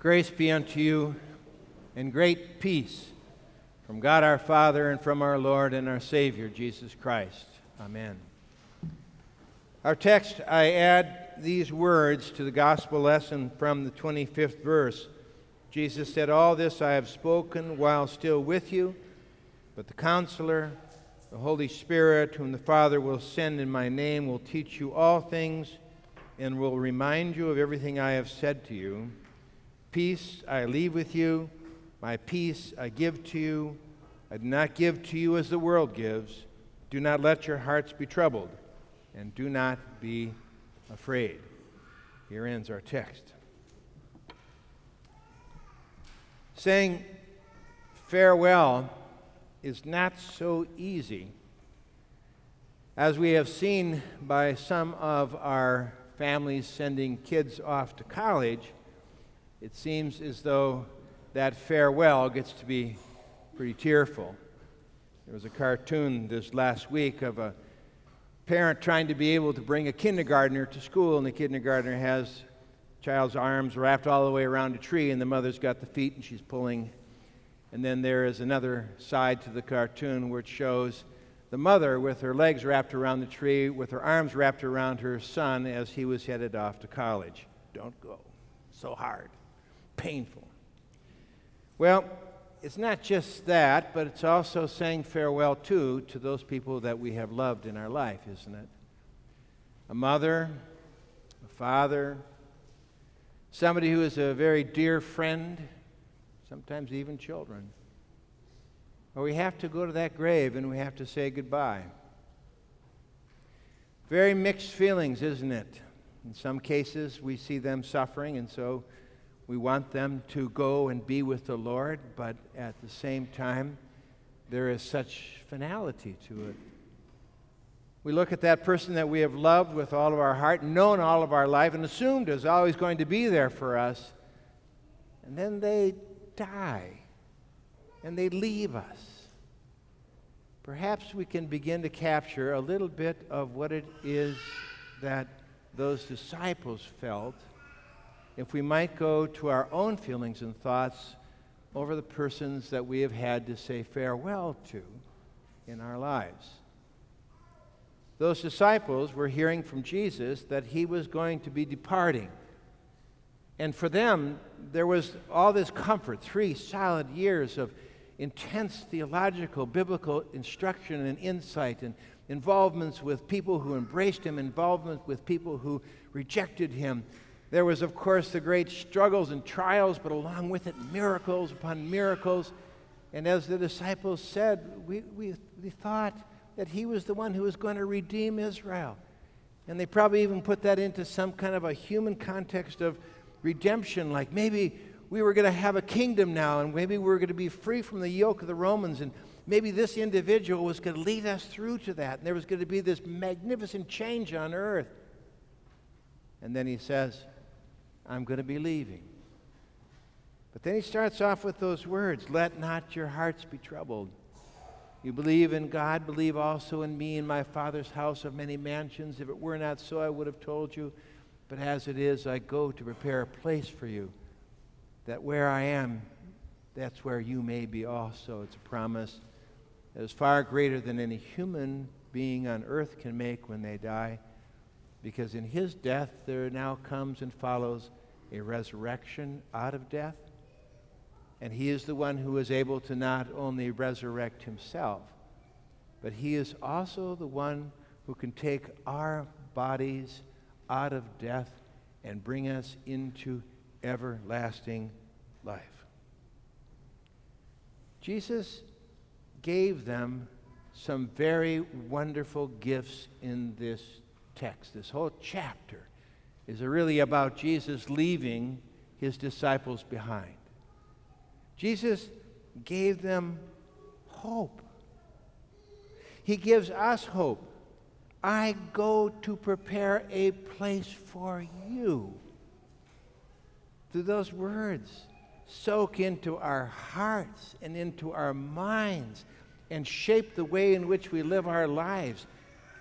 Grace be unto you and great peace from God our Father and from our Lord and our Savior, Jesus Christ. Amen. Our text, I add these words to the gospel lesson from the 25th verse. Jesus said, All this I have spoken while still with you, but the counselor, the Holy Spirit, whom the Father will send in my name, will teach you all things and will remind you of everything I have said to you. Peace I leave with you, my peace I give to you. I do not give to you as the world gives. Do not let your hearts be troubled, and do not be afraid. Here ends our text. Saying farewell is not so easy. As we have seen by some of our families sending kids off to college, it seems as though that farewell gets to be pretty tearful. There was a cartoon this last week of a parent trying to be able to bring a kindergartner to school, and the kindergartner has child's arms wrapped all the way around a tree, and the mother's got the feet and she's pulling. And then there is another side to the cartoon it shows the mother with her legs wrapped around the tree, with her arms wrapped around her son as he was headed off to college. Don't go. So hard painful. Well, it's not just that, but it's also saying farewell too to those people that we have loved in our life, isn't it? A mother, a father, somebody who is a very dear friend, sometimes even children. Or we have to go to that grave and we have to say goodbye. Very mixed feelings, isn't it? In some cases, we see them suffering, and so we want them to go and be with the Lord, but at the same time, there is such finality to it. We look at that person that we have loved with all of our heart, known all of our life, and assumed is always going to be there for us. And then they die and they leave us. Perhaps we can begin to capture a little bit of what it is that those disciples felt if we might go to our own feelings and thoughts over the persons that we have had to say farewell to in our lives. Those disciples were hearing from Jesus that he was going to be departing. And for them, there was all this comfort three solid years of intense theological, biblical instruction and insight, and involvements with people who embraced him, involvement with people who rejected him, there was, of course, the great struggles and trials, but along with it, miracles upon miracles. And as the disciples said, we, we, we thought that he was the one who was going to redeem Israel. And they probably even put that into some kind of a human context of redemption, like maybe we were going to have a kingdom now, and maybe we were going to be free from the yoke of the Romans, and maybe this individual was going to lead us through to that, and there was going to be this magnificent change on earth. And then he says, I'm going to be leaving. But then he starts off with those words Let not your hearts be troubled. You believe in God, believe also in me. In my Father's house of many mansions. If it were not so, I would have told you. But as it is, I go to prepare a place for you, that where I am, that's where you may be also. It's a promise that is far greater than any human being on earth can make when they die, because in his death there now comes and follows a resurrection out of death. And he is the one who is able to not only resurrect himself, but he is also the one who can take our bodies out of death and bring us into everlasting life. Jesus gave them some very wonderful gifts in this text, this whole chapter is it really about Jesus leaving his disciples behind. Jesus gave them hope. He gives us hope. I go to prepare a place for you. Do those words, soak into our hearts and into our minds and shape the way in which we live our lives.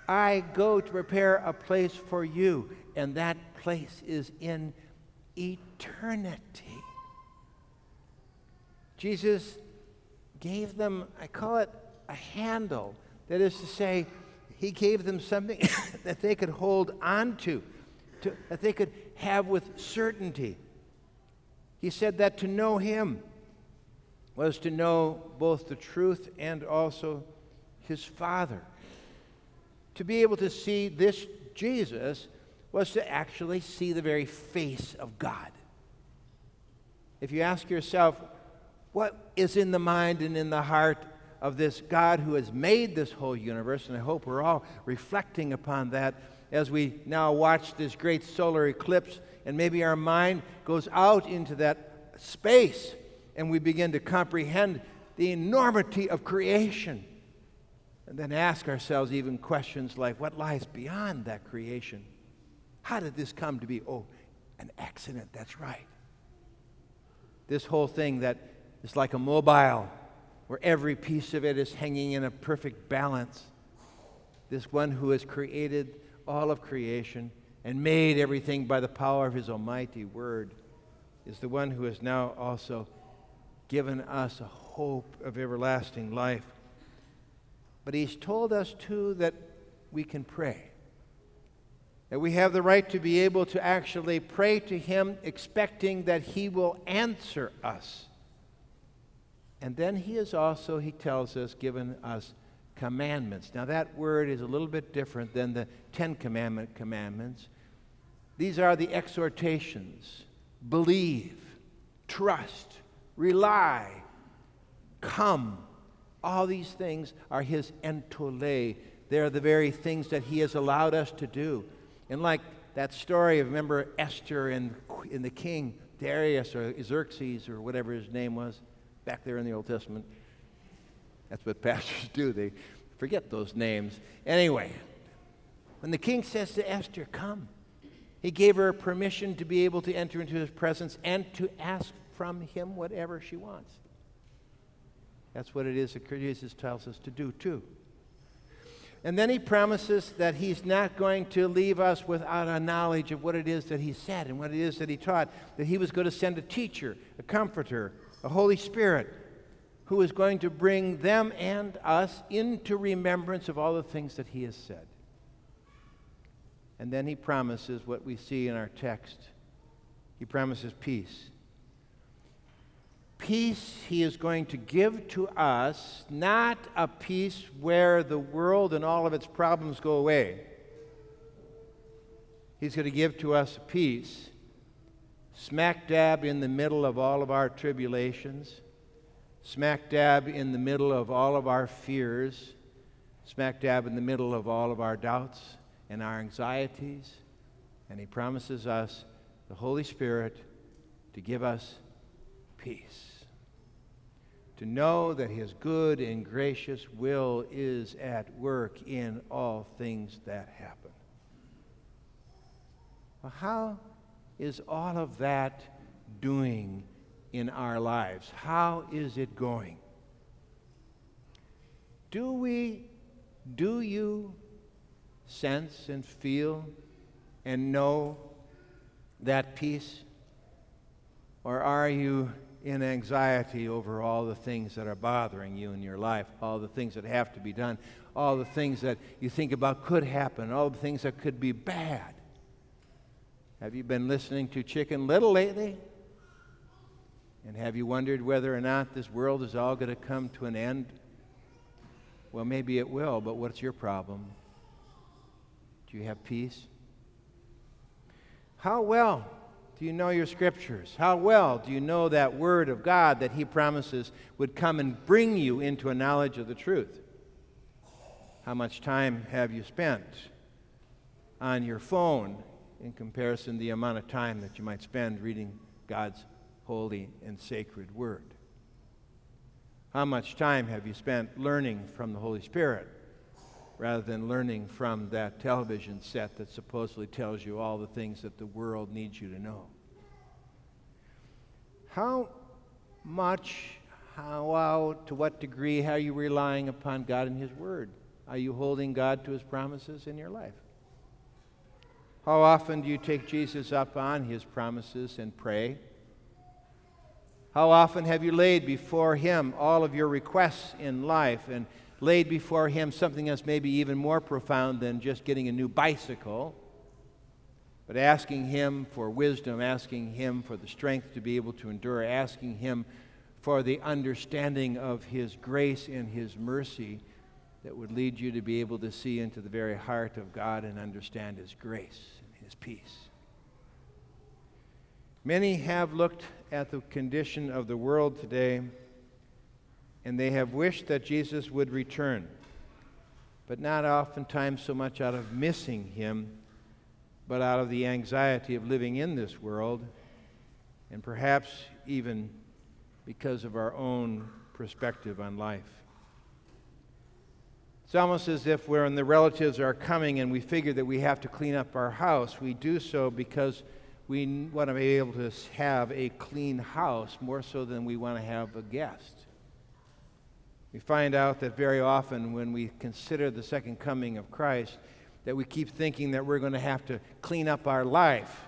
I go to prepare a place for you, and that place is in eternity. Jesus gave them, I call it a handle. That is to say, he gave them something that they could hold on to, that they could have with certainty. He said that to know him was to know both the truth and also his Father. To be able to see this Jesus was to actually see the very face of God. If you ask yourself, what is in the mind and in the heart of this God who has made this whole universe? And I hope we're all reflecting upon that as we now watch this great solar eclipse, and maybe our mind goes out into that space and we begin to comprehend the enormity of creation. And then ask ourselves even questions like what lies beyond that creation? How did this come to be? Oh, an accident, that's right. This whole thing that is like a mobile, where every piece of it is hanging in a perfect balance. This one who has created all of creation and made everything by the power of his almighty word is the one who has now also given us a hope of everlasting life. But he's told us, too, that we can pray. That we have the right to be able to actually pray to him, expecting that he will answer us. And then he has also, he tells us, given us commandments. Now, that word is a little bit different than the Ten Commandment commandments. These are the exhortations believe, trust, rely, come. All these things are his entole. They're the very things that he has allowed us to do. And like that story of, remember Esther and, and the king, Darius or Xerxes or whatever his name was, back there in the Old Testament. That's what pastors do. They forget those names. Anyway, when the king says to Esther, Come, he gave her permission to be able to enter into his presence and to ask from him whatever she wants. That's what it is that Jesus tells us to do, too. And then he promises that he's not going to leave us without a knowledge of what it is that he said and what it is that he taught, that he was going to send a teacher, a comforter, a Holy Spirit, who is going to bring them and us into remembrance of all the things that he has said. And then he promises what we see in our text. He promises peace peace he is going to give to us, not a peace where the world and all of its problems go away. He's going to give to us peace smack dab in the middle of all of our tribulations, smack dab in the middle of all of our fears, smack dab in the middle of all of our doubts and our anxieties. And he promises us the Holy Spirit to give us peace to know that his good and gracious will is at work in all things that happen. Well, how is all of that doing in our lives? How is it going? Do we, do you sense and feel and know that peace? Or are you in anxiety over all the things that are bothering you in your life, all the things that have to be done, all the things that you think about could happen, all the things that could be bad. Have you been listening to Chicken Little lately? And have you wondered whether or not this world is all going to come to an end? Well, maybe it will, but what's your problem? Do you have peace? How well do you know your scriptures? How well do you know that word of God that He promises would come and bring you into a knowledge of the truth? How much time have you spent on your phone in comparison to the amount of time that you might spend reading God's holy and sacred word? How much time have you spent learning from the Holy Spirit rather than learning from that television set that supposedly tells you all the things that the world needs you to know. How much, how, to what degree, are you relying upon God and His Word? Are you holding God to His promises in your life? How often do you take Jesus up on His promises and pray? How often have you laid before Him all of your requests in life and laid before Him something that's maybe even more profound than just getting a new bicycle? But asking Him for wisdom, asking Him for the strength to be able to endure, asking Him for the understanding of His grace and His mercy that would lead you to be able to see into the very heart of God and understand His grace and His peace. Many have looked at the condition of the world today and they have wished that Jesus would return, but not oftentimes so much out of missing Him but out of the anxiety of living in this world, and perhaps even because of our own perspective on life. It's almost as if when the relatives are coming and we figure that we have to clean up our house, we do so because we want to be able to have a clean house more so than we want to have a guest. We find out that very often when we consider the second coming of Christ, that we keep thinking that we're going to have to clean up our life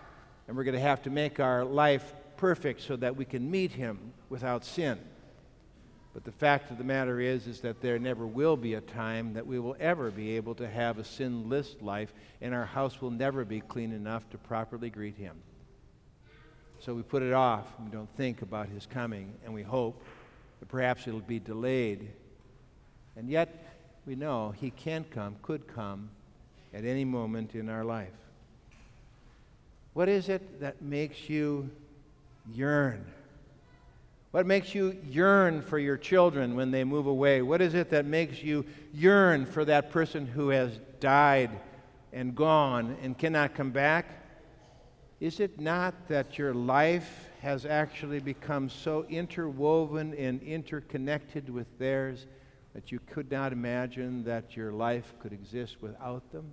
and we're going to have to make our life perfect so that we can meet him without sin. But the fact of the matter is is that there never will be a time that we will ever be able to have a sinless life and our house will never be clean enough to properly greet him. So we put it off we don't think about his coming and we hope that perhaps it'll be delayed. And yet we know he can come, could come, at any moment in our life. What is it that makes you yearn? What makes you yearn for your children when they move away? What is it that makes you yearn for that person who has died and gone and cannot come back? Is it not that your life has actually become so interwoven and interconnected with theirs that you could not imagine that your life could exist without them?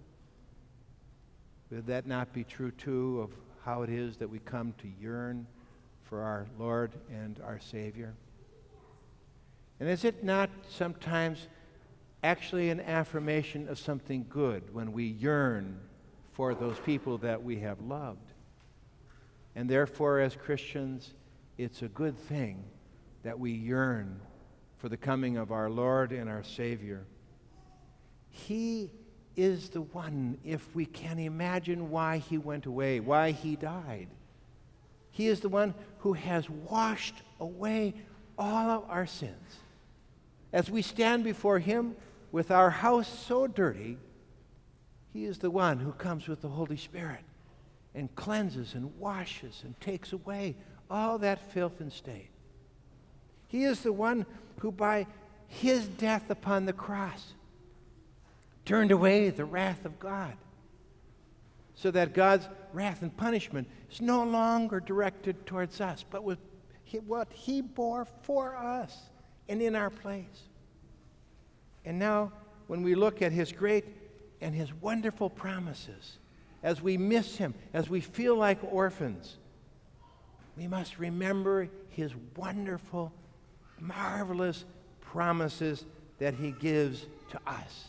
Would that not be true, too, of how it is that we come to yearn for our Lord and our Savior? And is it not sometimes actually an affirmation of something good when we yearn for those people that we have loved? And therefore, as Christians, it's a good thing that we yearn for the coming of our Lord and our Savior. He is the one, if we can imagine why he went away, why he died. He is the one who has washed away all of our sins. As we stand before him with our house so dirty, he is the one who comes with the Holy Spirit and cleanses and washes and takes away all that filth and stain. He is the one who, by his death upon the cross, turned away the wrath of God. So that God's wrath and punishment is no longer directed towards us, but with what He bore for us and in our place. And now, when we look at His great and His wonderful promises, as we miss Him, as we feel like orphans, we must remember His wonderful, marvelous promises that He gives to us.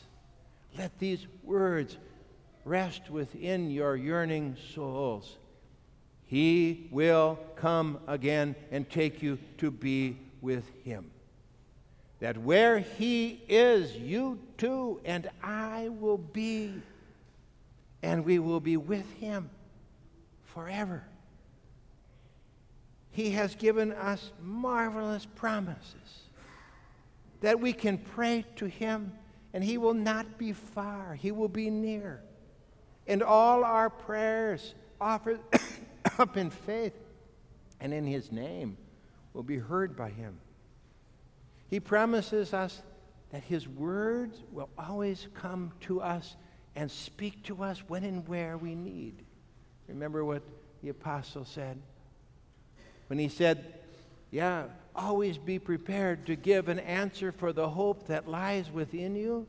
Let these words rest within your yearning souls. He will come again and take you to be with Him. That where He is, you too and I will be, and we will be with Him forever. He has given us marvelous promises that we can pray to Him and He will not be far, He will be near. And all our prayers offered up in faith and in His name will be heard by Him. He promises us that His words will always come to us and speak to us when and where we need. Remember what the apostle said? When he said, Yeah, always be prepared to give an answer for the hope that lies within you.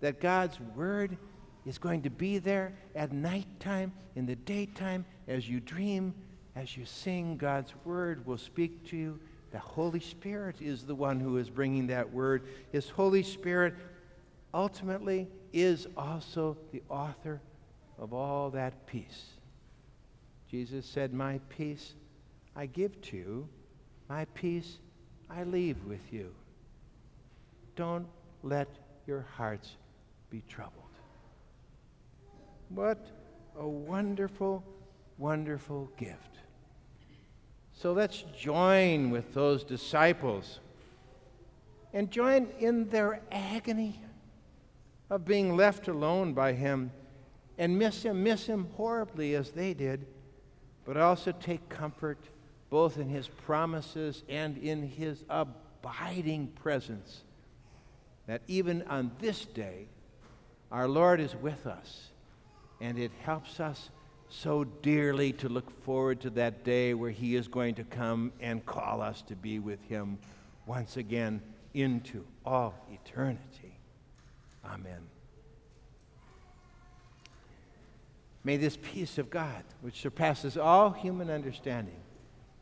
That God's Word is going to be there at nighttime, in the daytime, as you dream, as you sing. God's Word will speak to you. The Holy Spirit is the one who is bringing that Word. His Holy Spirit ultimately is also the author of all that peace. Jesus said, My peace I give to you My peace I leave with you. Don't let your hearts be troubled. What a wonderful, wonderful gift. So let's join with those disciples and join in their agony of being left alone by him and miss him, miss him horribly as they did, but also take comfort both in his promises and in his abiding presence. That even on this day, our Lord is with us, and it helps us so dearly to look forward to that day where he is going to come and call us to be with him once again into all eternity. Amen. May this peace of God, which surpasses all human understanding,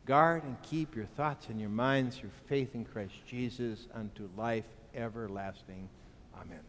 guard and keep your thoughts and your minds through faith in Christ Jesus unto life everlasting. Amen.